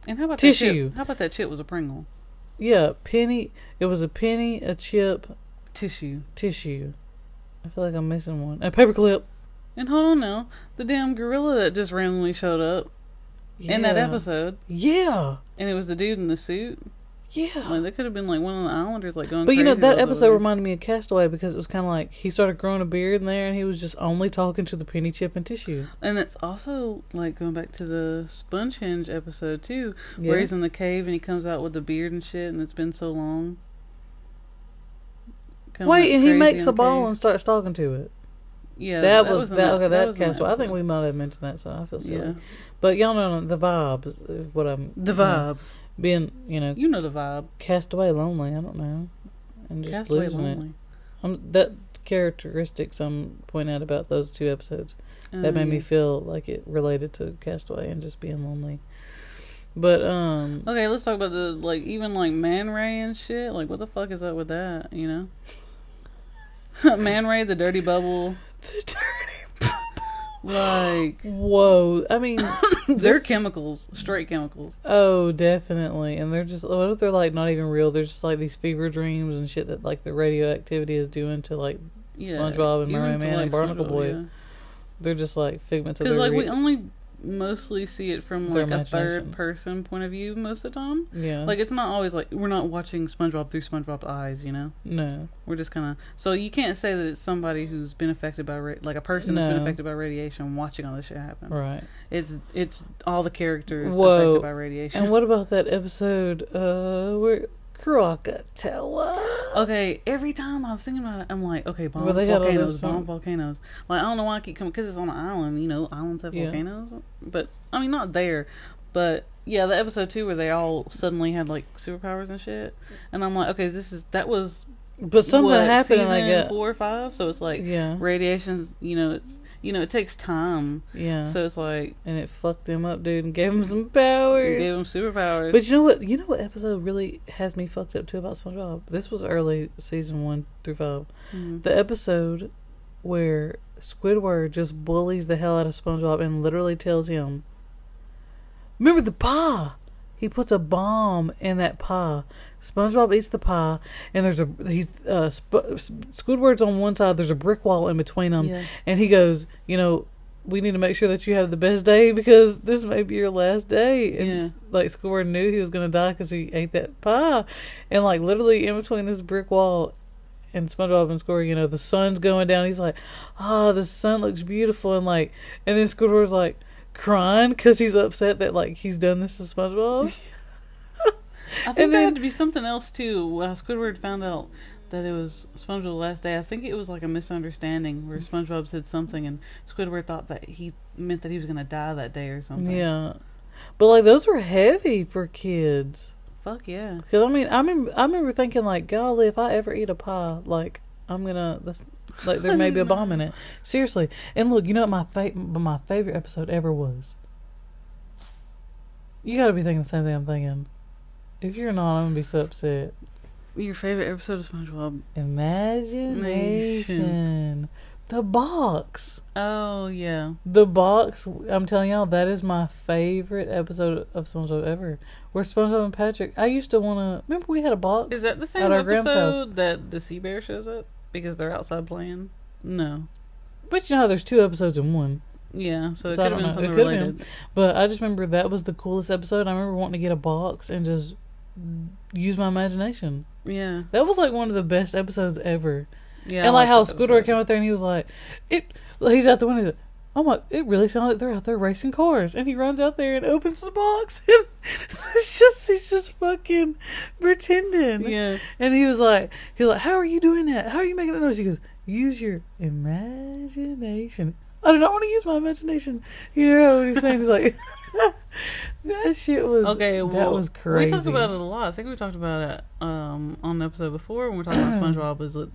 And how about Tissue. That chip? How about that chip was a Pringle? Yeah, penny. It was a penny, a chip, Tissue. tissue. I feel like I'm missing one. A paperclip. And hold on now, the damn gorilla that just randomly showed up in that episode, Yeah, and it was the dude in the suit. yeah. Like that could have been like one of the Islanders, like going. But you know that episode reminded me of Castaway because it was kind of like he started growing a beard in there, and he was just only talking to the penny chip and tissue. And it's also like going back to the Spongehenge episode too, Yeah. where he's in the cave and he comes out with the beard and shit, and it's been so long. Kinda Wait, went and he makes a ball cave. and starts talking to it. Yeah, that, was in that. Okay, that's was that Castaway. I think we might have mentioned that, so I feel silly. Yeah, But y'all know the vibes is what I'm. the you know, vibes. being, you know, You know the vibe. cast away lonely. I don't know. and just Castaway losing it. lonely. Um, that characteristics I'm pointing out about those two episodes that made me Um, feel like it related to Castaway and just being lonely. But um, Okay, let's talk about the like even like Man Ray and shit. Like, what the fuck is up with that? You know, Man Ray, the dirty bubble. The dirty like, whoa! I mean, they're this- chemicals, straight chemicals. Oh, definitely. And they're just what if they're like not even real? They're just like these fever dreams and shit that like the radioactivity is doing to like Yeah, SpongeBob and Mermaid Man and Barnacle Boy. yeah. they're just like figments of their like we only mostly see it from like a third person point of view most of the time. yeah Like it's not always like we're not watching SpongeBob through SpongeBob's eyes, you know. no We're just kind of so you can't say that it's somebody who's been affected by ra- like a person that's been affected by radiation watching all this shit happen. right. It's it's all the characters Whoa. affected by radiation. And what about that episode uh where Krakatoa? Okay, every time I was thinking about it, I'm like, okay, bombs, Well, they got all volcanoes, bomb volcanoes. Like I don't know why I keep coming because it's on an island. You know, islands have Yeah. volcanoes, but I mean not there. But yeah, the episode two where they all suddenly had like superpowers and shit, and I'm like, okay, this is that was But something what, happened and season I got four or five, so it's like yeah radiation's. You know, it's you know it takes time, yeah so it's like and it fucked them up, dude, and gave them some powers. gave them superpowers. But you know what? You know what episode really has me fucked up too about SpongeBob. This was early season one through five. Mhm. The episode where Squidward just bullies the hell out of SpongeBob and literally tells him, "Remember the pie." He puts a bomb in that pie. SpongeBob eats the pie, and there's a he's uh, Sp- Squidward's on one side. There's a brick wall in between them, yeah. and he goes, "You know, we need to make sure that you have the best day because this may be your last day." And Yeah. like Squidward knew he was gonna die because he ate that pie, and like literally in between this brick wall and SpongeBob and Squidward, you know, the sun's going down. He's like, "Ah, the sun looks beautiful," and like, and then Squidward's like crying because he's upset that like he's done this to SpongeBob. I think And there then- had to be something else too. When Squidward found out that it was SpongeBob's last day, I think it was like a misunderstanding where SpongeBob said something and Squidward thought that he meant that he was gonna die that day or something. yeah, but like those were heavy for kids. Fuck yeah. Because I mean, I remember, I remember thinking like, golly, if I ever eat a pie, like I'm gonna, that's, like there may be a bomb in it. Seriously. And look, you know what my fa- my favorite episode ever was. You got to be thinking the same thing I'm thinking. If you're not, I'm gonna be so upset. Your favorite episode of SpongeBob? Imagination. The box. Oh yeah. The box. I'm telling y'all, that is my favorite episode of SpongeBob ever. Where SpongeBob and Patrick. I used to want to. Remember, we had a box. Is that the same At our grandma's episode that the sea bear shows up because they're outside playing? No. But you know there's two episodes in one. Yeah, so it So I could have been. It something could've been. related. But I just remember that was the coolest episode. I remember wanting to get a box and just use my imagination. Yeah. That was like one of the best episodes ever. Yeah. and I like how Squidward came out there and he was like, "It." He's out the window. "Oh my!" It really sounded like they're out there racing cars. And he runs out there and opens the box. And it's just he's just fucking pretending. Yeah. And he was like, he was like, "How are you doing that? How are you making that noise?" He goes, "Use your imagination." I do not want to use my imagination. You know what he's saying? He's like, that shit was Okay, well, That was crazy. We talked about it a lot. I think we talked about it um, on the episode before when we were talking about SpongeBob. Was it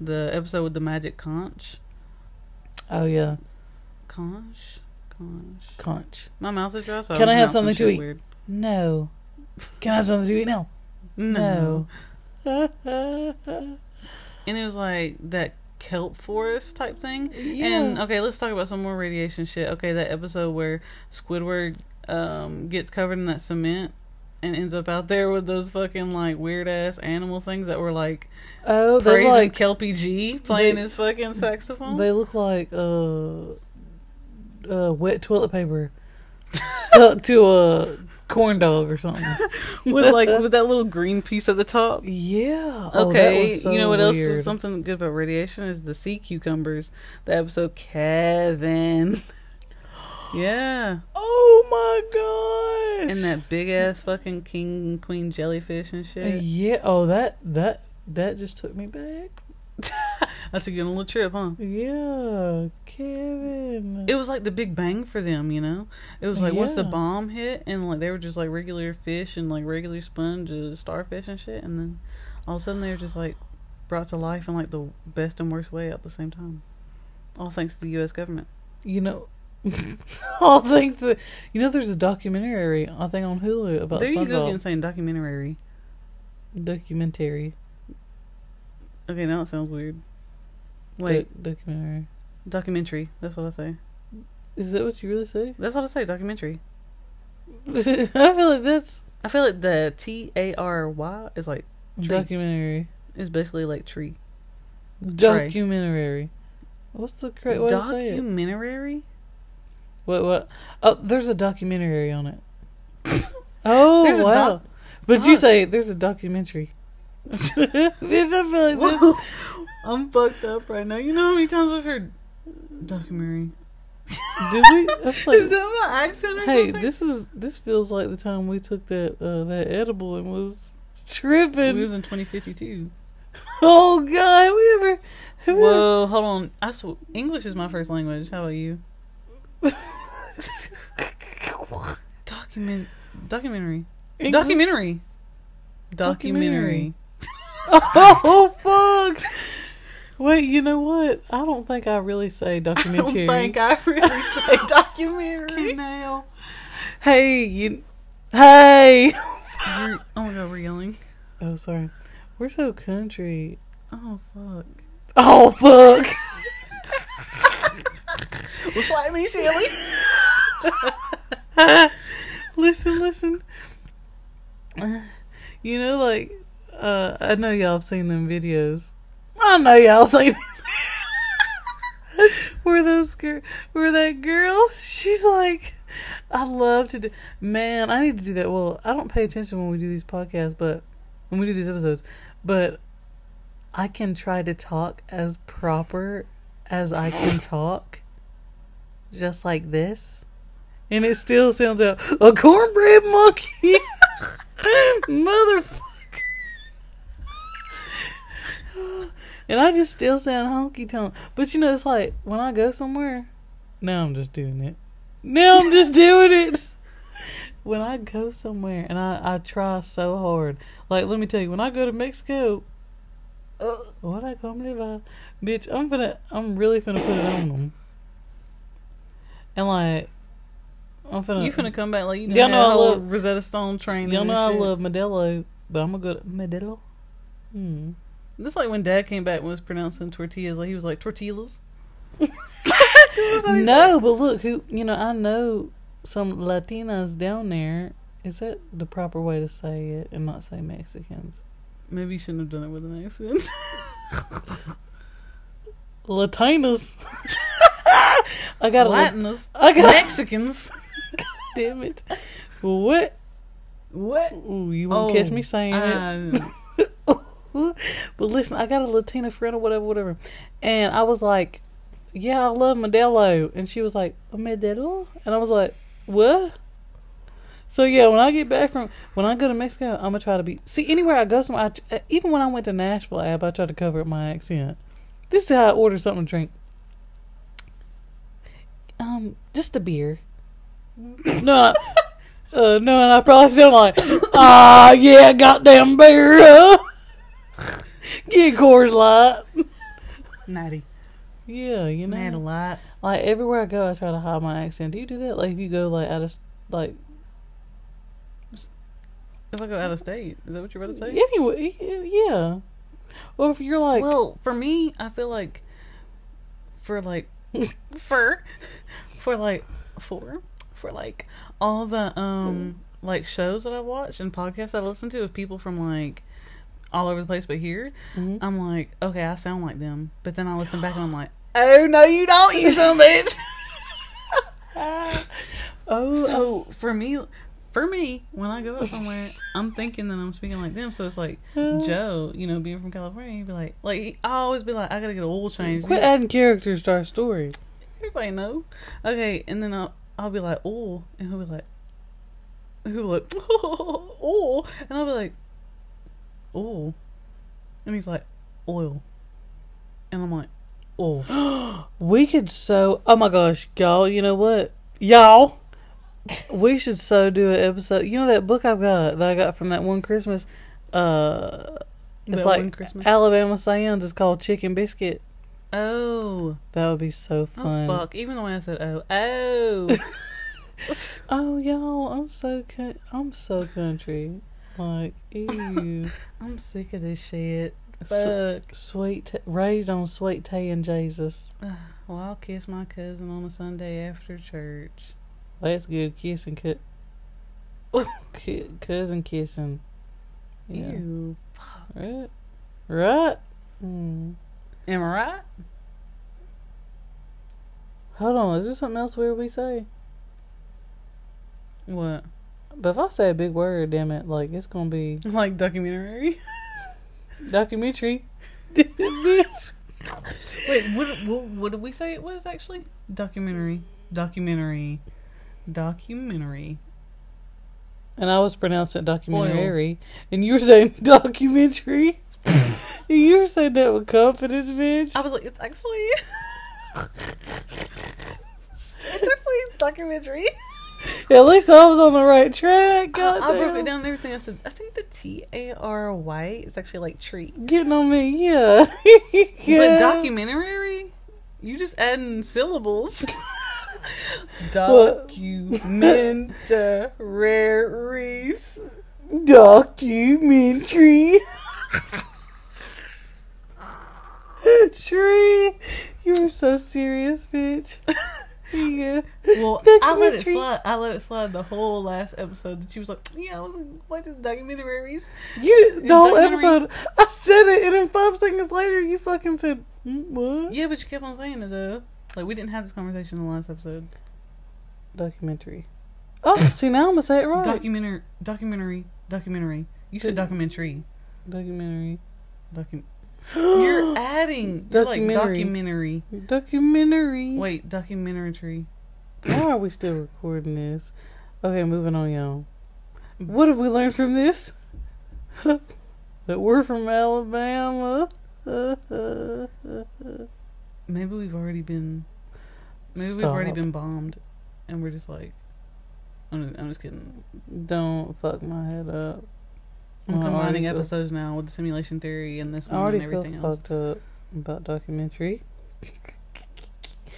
the episode with the magic conch? Oh yeah, Conch, conch. conch. My mouth is dry. So Can I'm have something to eat? Weird. No. Can I have something to eat now? No. No. And it was like that kelp forest type thing. yeah. And okay, let's talk about some more radiation shit. Okay, that episode where Squidward um, gets covered in that cement and ends up out there with those fucking like weird ass animal things that were like oh, they praising like Kelpie G playing they- his fucking saxophone. they look like uh, uh, wet toilet paper stuck to a corn dog or something. with like with that little green piece at the top. Yeah. Oh, Okay, was so you know what else is something good about radiation is the sea cucumbers. The episode Kevin. yeah, Oh my gosh. and that big ass fucking king and queen jellyfish and shit. Yeah. Oh, that that that just took me back. I took you on a little trip, huh? Yeah, Kevin. It was like the Big Bang for them, you know. It was like once the bomb hit, and like they were just like regular fish and like regular sponge, uh, starfish and shit, and then all of a sudden they were just like brought to life in like the best and worst way at the same time. All thanks to the U.S. government. You know, all thanks to you know, there's a documentary I think on Hulu about there you go SpongeBob. again saying documentary. Documentary. Okay, now it sounds weird. Wait, Doc- documentary. documentary. That's what I say. Is that what you really say? That's what I say. Documentary. I feel like that's I feel like the T A R Y is like Tree. documentary. is basically like tree. Documentary. What's the correct way to say it? Documentary. What? What? Oh, there's a documentary on it. oh There's wow! doc- but you say there's a documentary. Bitch, I feel like this. I'm fucked up right now. You know how many times I've heard documentary? Did we? I feel Is that my accent or hey, something? this is this feels like the time we took that uh, that edible and was tripping. We was in 2052. oh God, we ever? Have we ever- Whoa, hold on. I sw- English is my first language. How about you? Document documentary. English? Documentary. Documentary. Oh fuck! Wait, you know what? I don't think I really say documentary. I don't think I really say documentary. now. Hey, you. Hey. Oh my god, we're yelling. Oh, sorry. We're so country. Oh fuck. Oh fuck! Slap me, Shelly. listen, listen. You know, like, uh, I know y'all have seen them videos. I know y'all seen where those girl, where that girl, she's like, I love to do. Man, I need to do that. Well, I don't pay attention when we do these podcasts, but when we do these episodes, but I can try to talk as proper as I can talk, just like this, and it still sounds out a cornbread monkey, motherfucker. And I just still sound honky tonk. But you know, it's like when I go somewhere, now I'm just doing it. Now I'm just doing it. When I go somewhere and I, I try so hard. Like, let me tell you, when I go to Mexico, uh, what I come live I, bitch, I'm gonna, I'm really gonna put it on them. And like, I'm finna, You finna come back like you know, Y'all know, I love- Rosetta Stone training. y'all know I love Modelo, but I'm gonna go to Modelo. Hmm. This like when Dad came back and was pronouncing tortillas, like he was like tortillas. No, but look, who you know, I know some Latinas down there. Is that the proper way to say it and not say Mexicans? Maybe you shouldn't have done it with an accent. Latinas. I got Latinas. Lat- I got Mexicans. damn it. What? What? Ooh, you won't catch me saying it. But listen, I got a Latina friend or whatever, whatever. And I was like, Yeah, I love Modelo. And she was like, "A Modelo? And I was like, What? So yeah, when I get back from when I go to Mexico, I'm gonna try to be see anywhere I go. Somewhere, I, even when I went to Nashville, Ab, I tried to cover up my accent. This is how I order something to drink. Um, just a beer. No, I, uh, no, and I probably sound like, ah, yeah, goddamn beer. Get Coors Light. natty. Yeah, you know, Natty light. like everywhere I go, I try to hide my accent. Do you do that? Like if you go like out of like If I go out of state, is that what you're about to say? anyway, yeah. Well, if you're like, well, for me, I feel like for like for for like for for like all the um like shows that I watch and podcasts I listen to of people from like all over the place but here, Mhm. I'm like, okay, I sound like them. But then I listen back and I'm like, oh no, you don't, you son of a bitch. oh, So for me, for me, when I go out somewhere, I'm thinking that I'm speaking like them. So it's like Joe, you know, being from California, he'd be like, like I always be like, I gotta get an oil change. quit adding characters to our story. Everybody know. Okay, and then I'll I'll be like, oh, and he'll be like, he'll be like, oh, and I'll be like, oh, and he's like, oil, and I'm like, oh, We could so. Oh my gosh, y'all! You know what, y'all? We should so do an episode. You know that book I've got that I got from that one Christmas. Uh, It's That like. Alabama Sounds is called Chicken Biscuit. oh, That would be so oh fun. fuck! Even the way I said oh, oh. Oh, y'all, I'm so co- I'm so country. Like, ew. I'm sick of this shit. Fuck. sweet, t- raised on sweet tea and Jesus. Well, I'll kiss my cousin on a Sunday after church. That's good. Kissing, cu- Ki- cousin kissing. Yeah. Ew. Right. Right. Mm. Am I right? Hold on. Is there something else weird we say? What? But if I say a big word, damn it, like it's gonna be Like documentary? documentary. Bitch. Wait, what, what? What did we say it was actually? Documentary. Documentary. Documentary. And I was pronouncing it documentary, and you were saying documentary. you were saying that with confidence, bitch. I was like, it's actually. it's actually documentary. At least I was on the right track. I, I broke it down and everything. I said, I think the T A R Y is actually like tree. Getting on me, yeah. But documentary? You just adding syllables. Documentaries. documentary. Tree, you were so serious, bitch. Yeah. Well, I let it slide. I let it slide the whole last episode. She was like, "Yeah, I was like, what is documentaries?" You the whole episode. I said it, and then five seconds later, you fucking said "Mm, what? Yeah, but you kept on saying it though. Like we didn't have this conversation in the last episode. Documentary. Oh, see now I'm gonna say it right. Documentary, documentary, documentary. You said documentary. documentary. Documentary. You're adding. You're like Documentary. documentary. Wait, documentary. Why are we still recording this? Okay, moving on, y'all. What have we learned from this? that we're from Alabama. Maybe we've already been. Maybe we've already been bombed, and we're just like. I'm, I'm just kidding. Don't fuck my head up. I'm I combining feel- episodes now with the simulation theory and this I one already and feel everything else. fucked up about documentary.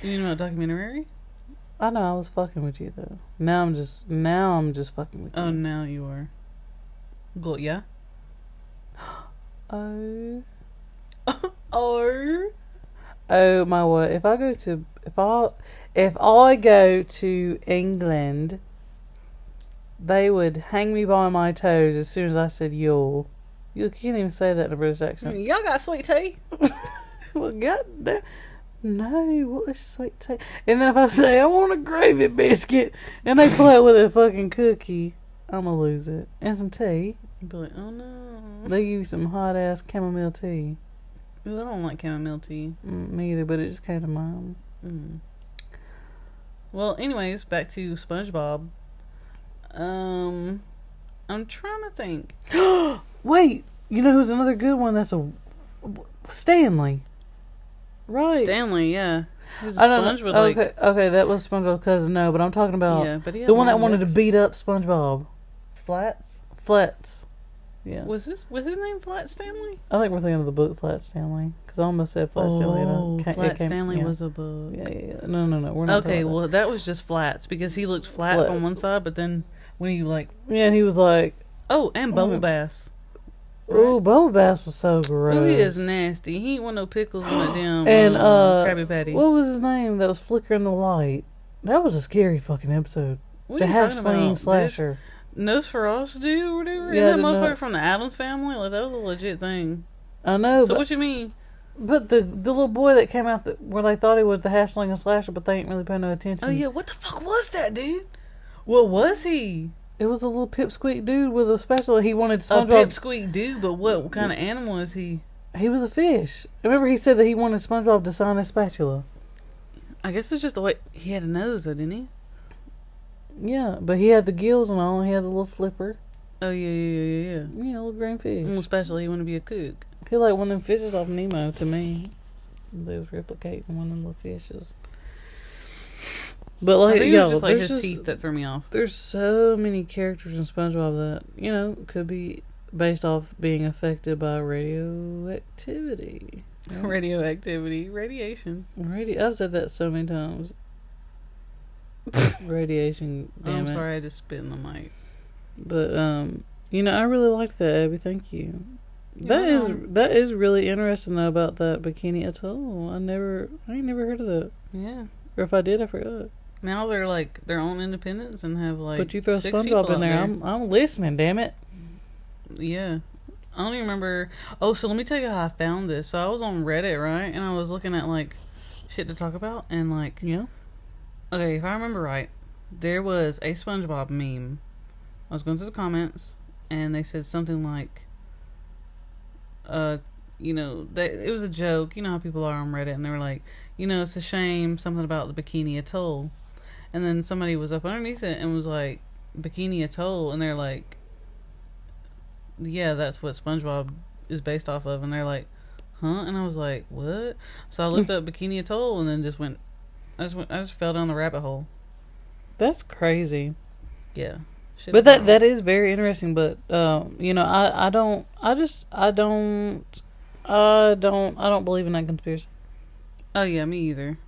You know about documentary? I know I was fucking with you though. Now I'm just now I'm just fucking with oh, you. Oh, now you are. Go, yeah. Oh. Oh. Oh my word! If I go to if I if I go to England, they would hang me by my toes as soon as I said "y'all." You can't even say that in a British accent. Y'all got sweet tea? well, goddamn. No, what is sweet tea? And then if I say I want a gravy biscuit, and they pull out with a fucking cookie, I'ma lose it and some tea. You'd be like, oh no. They give you some hot ass chamomile tea. Ooh, I don't like chamomile tea. Mm, me either, but it just came to mind. Mm. Well, anyways, back to SpongeBob. Um, I'm trying to think. Wait, you know who's another good one? That's a Stanley. Right. Stanley, yeah. He was a I don't sponge know. like, okay, okay, that was SpongeBob's cousin. No, but I'm talking about yeah, but he the one that long wanted to beat up SpongeBob. Flats. Flats. Yeah, Was this was his name Flat Stanley? I think we're thinking of the book Flat Stanley because I almost said Flat Stanley. Oh, ca- Flat came- Stanley yeah. was a book. Yeah, yeah, yeah. No, no, no. We're not. Okay, well that was just flats because he looked flat from Flats. one side, but then when he like yeah, and he was like, oh, and Bubble Mm. Bass. "Ooh, Bubble Bass was so gross." Oh, he is nasty. He ain't want no pickles on that damn And, uh, uh, Krabby Patty. What was his name? That was flickering the light. That was a scary fucking episode. what the are you hash talking slinging about? slasher. Nosferatu or whatever. Yeah, that the motherfucker from the Addams family. Like that was a legit thing. I know, so but what you mean? But the the little boy that came out that, where they thought he was the hashling and slasher, but they ain't really paying no attention. Oh yeah, what the fuck was that, dude? What was he? It was a little pipsqueak dude with a spatula. He wanted SpongeBob. A pipsqueak dude, but what what kind of animal is he? he was a fish. Remember, he said that he wanted SpongeBob to sign his spatula. I guess it's just the way he had a nose, though, didn't he? Yeah, but he had the gills and all. And he had the little flipper. Oh yeah, yeah, yeah, yeah. yeah. Yeah, a little green fish. Mm, Especially he want to be a cook. He like one of them fishes off Nemo to me. They was replicating one of them little fishes. But I like, it yo, just like there's his just- teeth that threw me off. There's so many characters in SpongeBob that you know could be based off being affected by radioactivity. Radioactivity, radiation. Radio. I've said that so many times. Radiation. Damn I'm it. sorry, I just spit in the mic. But um, you know, I really liked that, Abby. Thank you. That You're is that is really interesting though about that bikini atoll. I never, I ain't never heard of that. Yeah. Or if I did, I forgot. Now they're like their own independence and have like. but you throw SpongeBob in out there, I'm I'm listening. Damn it. Yeah. I don't even remember. Oh, so let me tell you how I found this. So I was on Reddit, right? And I was looking at like shit to talk about. And like, Yeah. okay, if I remember right, there was a SpongeBob meme. I was going through the comments and they said something like, uh, you know, that it was a joke. You know how people are on Reddit. And they were like, you know, it's a shame, something about the Bikini Atoll. And then somebody was up underneath it and was like, Bikini Atoll. And they're like, yeah, that's what SpongeBob is based off of. And they're like, huh? And I was like, what? So I looked up Bikini Atoll and then just went, I just went, I just fell down the rabbit hole. That's crazy. Yeah. Shit But that that is very interesting. But um, you know, I I don't. I just I don't. I don't. I don't believe in that conspiracy. Oh yeah, me either.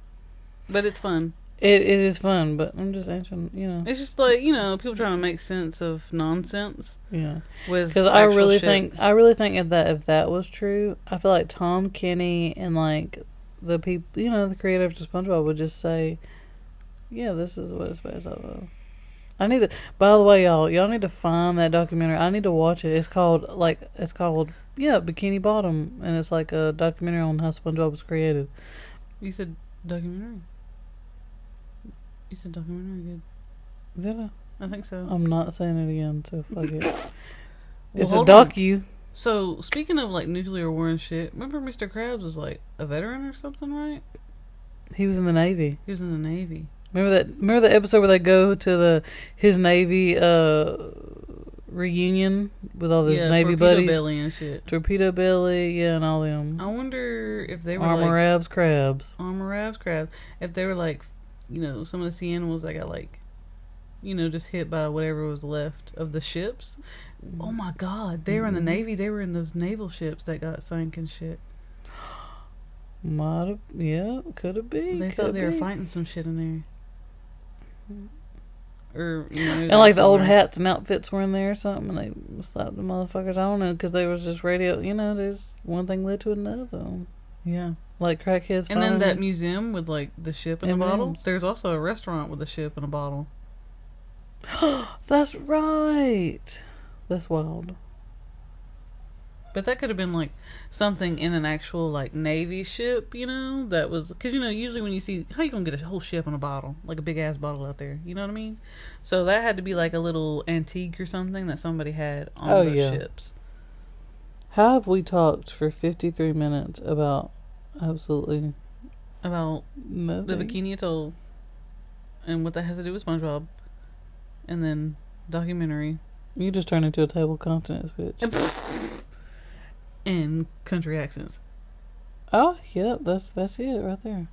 But it's fun. It it is fun, but I'm just answering. You know. It's just like you know, people trying to make sense of nonsense Yeah. with. Because I really shit. think I really think if that if that was true, I feel like Tom Kenny and like the people, you know, the creators of SpongeBob would just say, "Yeah, this is what it's based off of." I need to. By the way, y'all, y'all need to find that documentary. I need to watch it. It's called like it's called yeah, Bikini Bottom, and it's like a documentary on how SpongeBob was created. you said documentary. You said documentary. Good. Did I? I think so. I'm not saying it again, so fuck it. It's a hold on. docu. So speaking of like nuclear war and shit, remember Mr. Krabs was like a veteran or something, right? He was in the Navy. He was in the Navy. Remember that? Remember the episode where they go to the his Navy uh reunion with all his yeah, Navy Torpedo buddies, Belly and shit. Torpedo Belly, yeah, and all them I wonder if they were armor like abs crabs. armor abs crab. If they were like, you know, some of the sea animals that got like, you know, just hit by whatever was left of the ships. Oh my God, they were in the Mhm. Navy. They were in those naval ships that got sunk and shit. Might have, yeah, could have been. They thought they were fighting some shit in there. Or you know, And like the old somewhere. hats and outfits were in there or something, and they slapped the motherfuckers. I don't know because they was just radio. You know, there's one thing led to another. Yeah. Like crackheads. And then that museum with like the ship in a bottle. M&Ms. There's also a restaurant with a ship and a bottle. That's right. That's wild. But that could have been like something in an actual like navy ship, you know, that was because you know usually when you see how you gonna get a whole ship in a bottle, like a big ass bottle out there, you know what I mean? So that had to be like a little antique or something that somebody had on Oh, those yeah. ships. How have we talked for 53 minutes about absolutely About nothing? the Bikini Atoll and what that has to do with SpongeBob, and then documentary You just turned into a table of contents, bitch. and country accents, Oh, yep, that's that's it right there.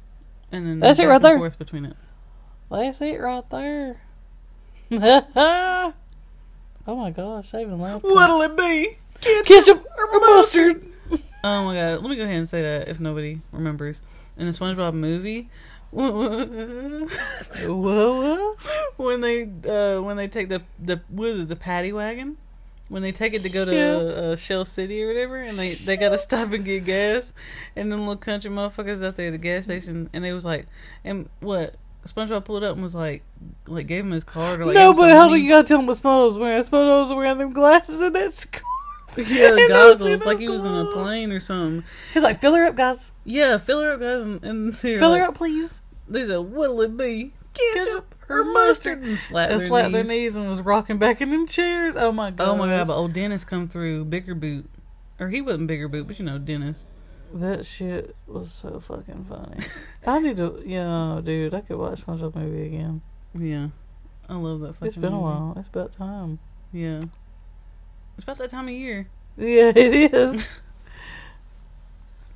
and then That's it right there. Forth between it. That's it right there. oh my gosh, I even laughed. What'll it be? Ketchup or mustard? Oh my god, let me go ahead and say that if nobody remembers. In the SpongeBob movie, when they uh, when they take the the what is it, the paddy wagon, when they take it to go to uh, Shell City or whatever, and they they gotta stop and get gas, and them little country motherfuckers out there at the gas station, and they was like, and what SpongeBob pulled up and was like, like gave him his card or like no, but how do you gotta tell him what Spotto was wearing? Spotto was wearing them glasses and that scarf. Yeah, And goggles like he was in a plane or something. He's like, fill her up, guys. Yeah, fill her up, guys, and, and Fill like, her up, please. They said, "What'll it be? Ketchup or mustard?" And slapped, And their, slapped knees. their knees and was rocking back in them chairs. Oh my god. Oh my god! But old Dennis come through, bigger boot, or he wasn't bigger boot, but you know Dennis. That shit was so fucking funny. I need to, yeah, dude. I could watch SpongeBob movie again. Yeah, I love that. Fucking It's been a while. It's about time. Yeah, it's about that time of year. Yeah, it is.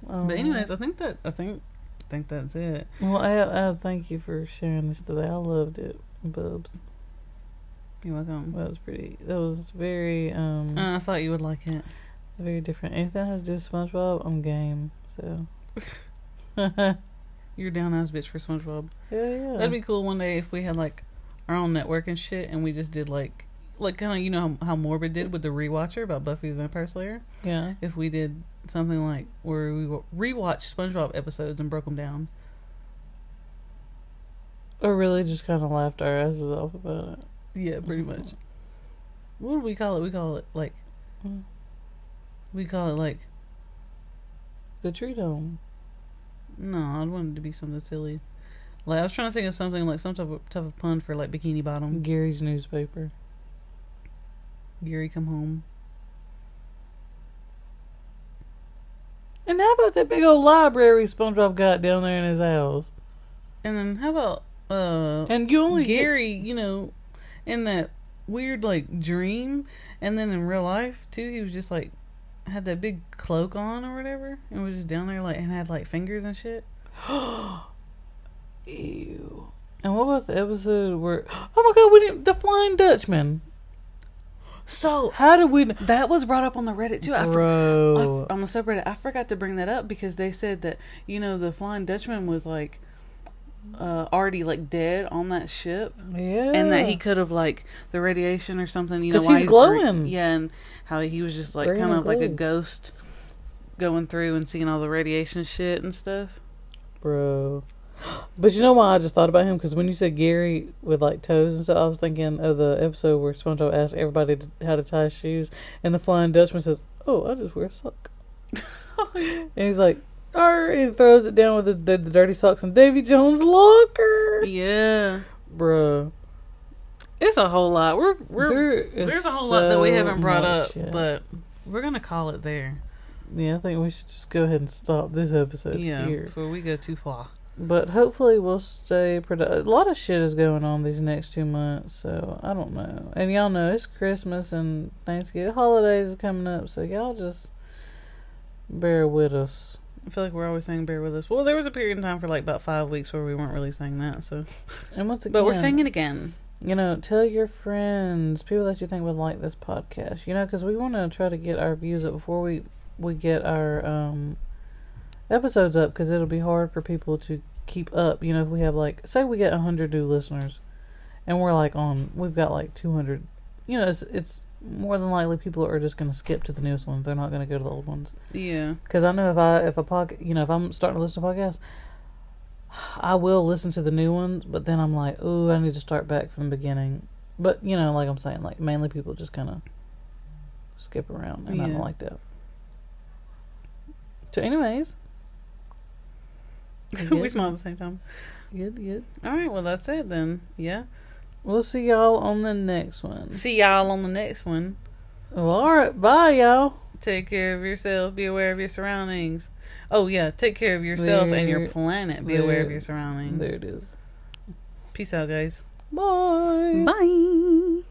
Um, But anyways, I think that I think I think that's it. well, I, I thank you for sharing this today. I loved it, Bubs. You're welcome. That was pretty. That was very um Uh, I thought you would like it. very different. Anything that has to do with SpongeBob, I'm game. So. You're down ass bitch for SpongeBob. Yeah, yeah. That'd be cool one day if we had like our own network and shit, and we just did like, like kind of you know how, how Morbid did with the rewatcher about Buffy the Vampire Slayer. yeah. If we did something like where we wa- rewatched SpongeBob episodes and broke them down. Or really just kind of laughed our asses off about it. Yeah, pretty much. What do we call it? We call it like. Mm. We call it like The tree dome. no, I wanted it to be something silly. Like I was trying to think of something like some type of type of pun for like bikini bottom. Gary's newspaper. Gary come home. And how about that big old library SpongeBob got down there in his house? And then how about uh And you only get- Gary, you know, in that weird like dream, and then in real life too, he was just like had that big cloak on or whatever, and was just down there like and had like fingers and shit. Ew. And what about the episode where? Oh my God, we didn't. The Flying Dutchman. So How did we? that was brought up on the Reddit too. I for- I on the subreddit, I forgot to bring that up because they said that you know the Flying Dutchman was like uh already like dead on that ship. yeah. and that he could have like the radiation or something. You know, he's bre- glowing. yeah, and how he was just like kind of like a ghost going through and seeing all the radiation shit and stuff. Bro. But you know why I just thought about him? Because when you said Gary with like toes and stuff, I was thinking of the episode where SpongeBob asked everybody to, how to tie shoes, and the Flying Dutchman says, "Oh, I just wear a sock." And he's like, "Arr," he throws it down with the, the, the dirty socks in Davy Jones' locker. Yeah, Bro, it's a whole lot. We're we're there there's a whole lot that we haven't brought up, shit. but we're gonna call it there. yeah, I think we should just go ahead and stop this episode yeah, here. before we go too far. But hopefully we'll stay productive. A lot of shit is going on these next two months, so I don't know. And y'all know it's Christmas and Thanksgiving holidays is coming up, so y'all just bear with us. I feel like we're always saying bear with us. Well, there was a period in time for like about five weeks where we weren't really saying that. So, And once again, but we're saying it again. You know, tell your friends, people that you think would like this podcast. You know, because we want to try to get our views up before we we get our um episodes up, because it'll be hard for people to keep up. You know, if we have like, say, we get a hundred new listeners, and we're like on, we've got like two hundred. You know, it's it's more than likely people are just going to skip to the newest ones. They're not going to go to the old ones. Yeah, Because I know if I if a pod, you know, if I'm starting to listen to podcasts, I will listen to the new ones, but then I'm like, ooh, I need to start back from the beginning. But you know, like I'm saying, like mainly people just kind of skip around, and I don't like that. So, anyways, we smile at the same time. good, good. All right, well that's it then. Yeah. We'll see y'all on the next one. See y'all on the next one. Well, all right, bye, y'all. Take care of yourself. Be aware of your surroundings. Oh yeah, take care of yourself and your planet. Be aware of your surroundings. There it is. Peace out, guys. Bye. Bye.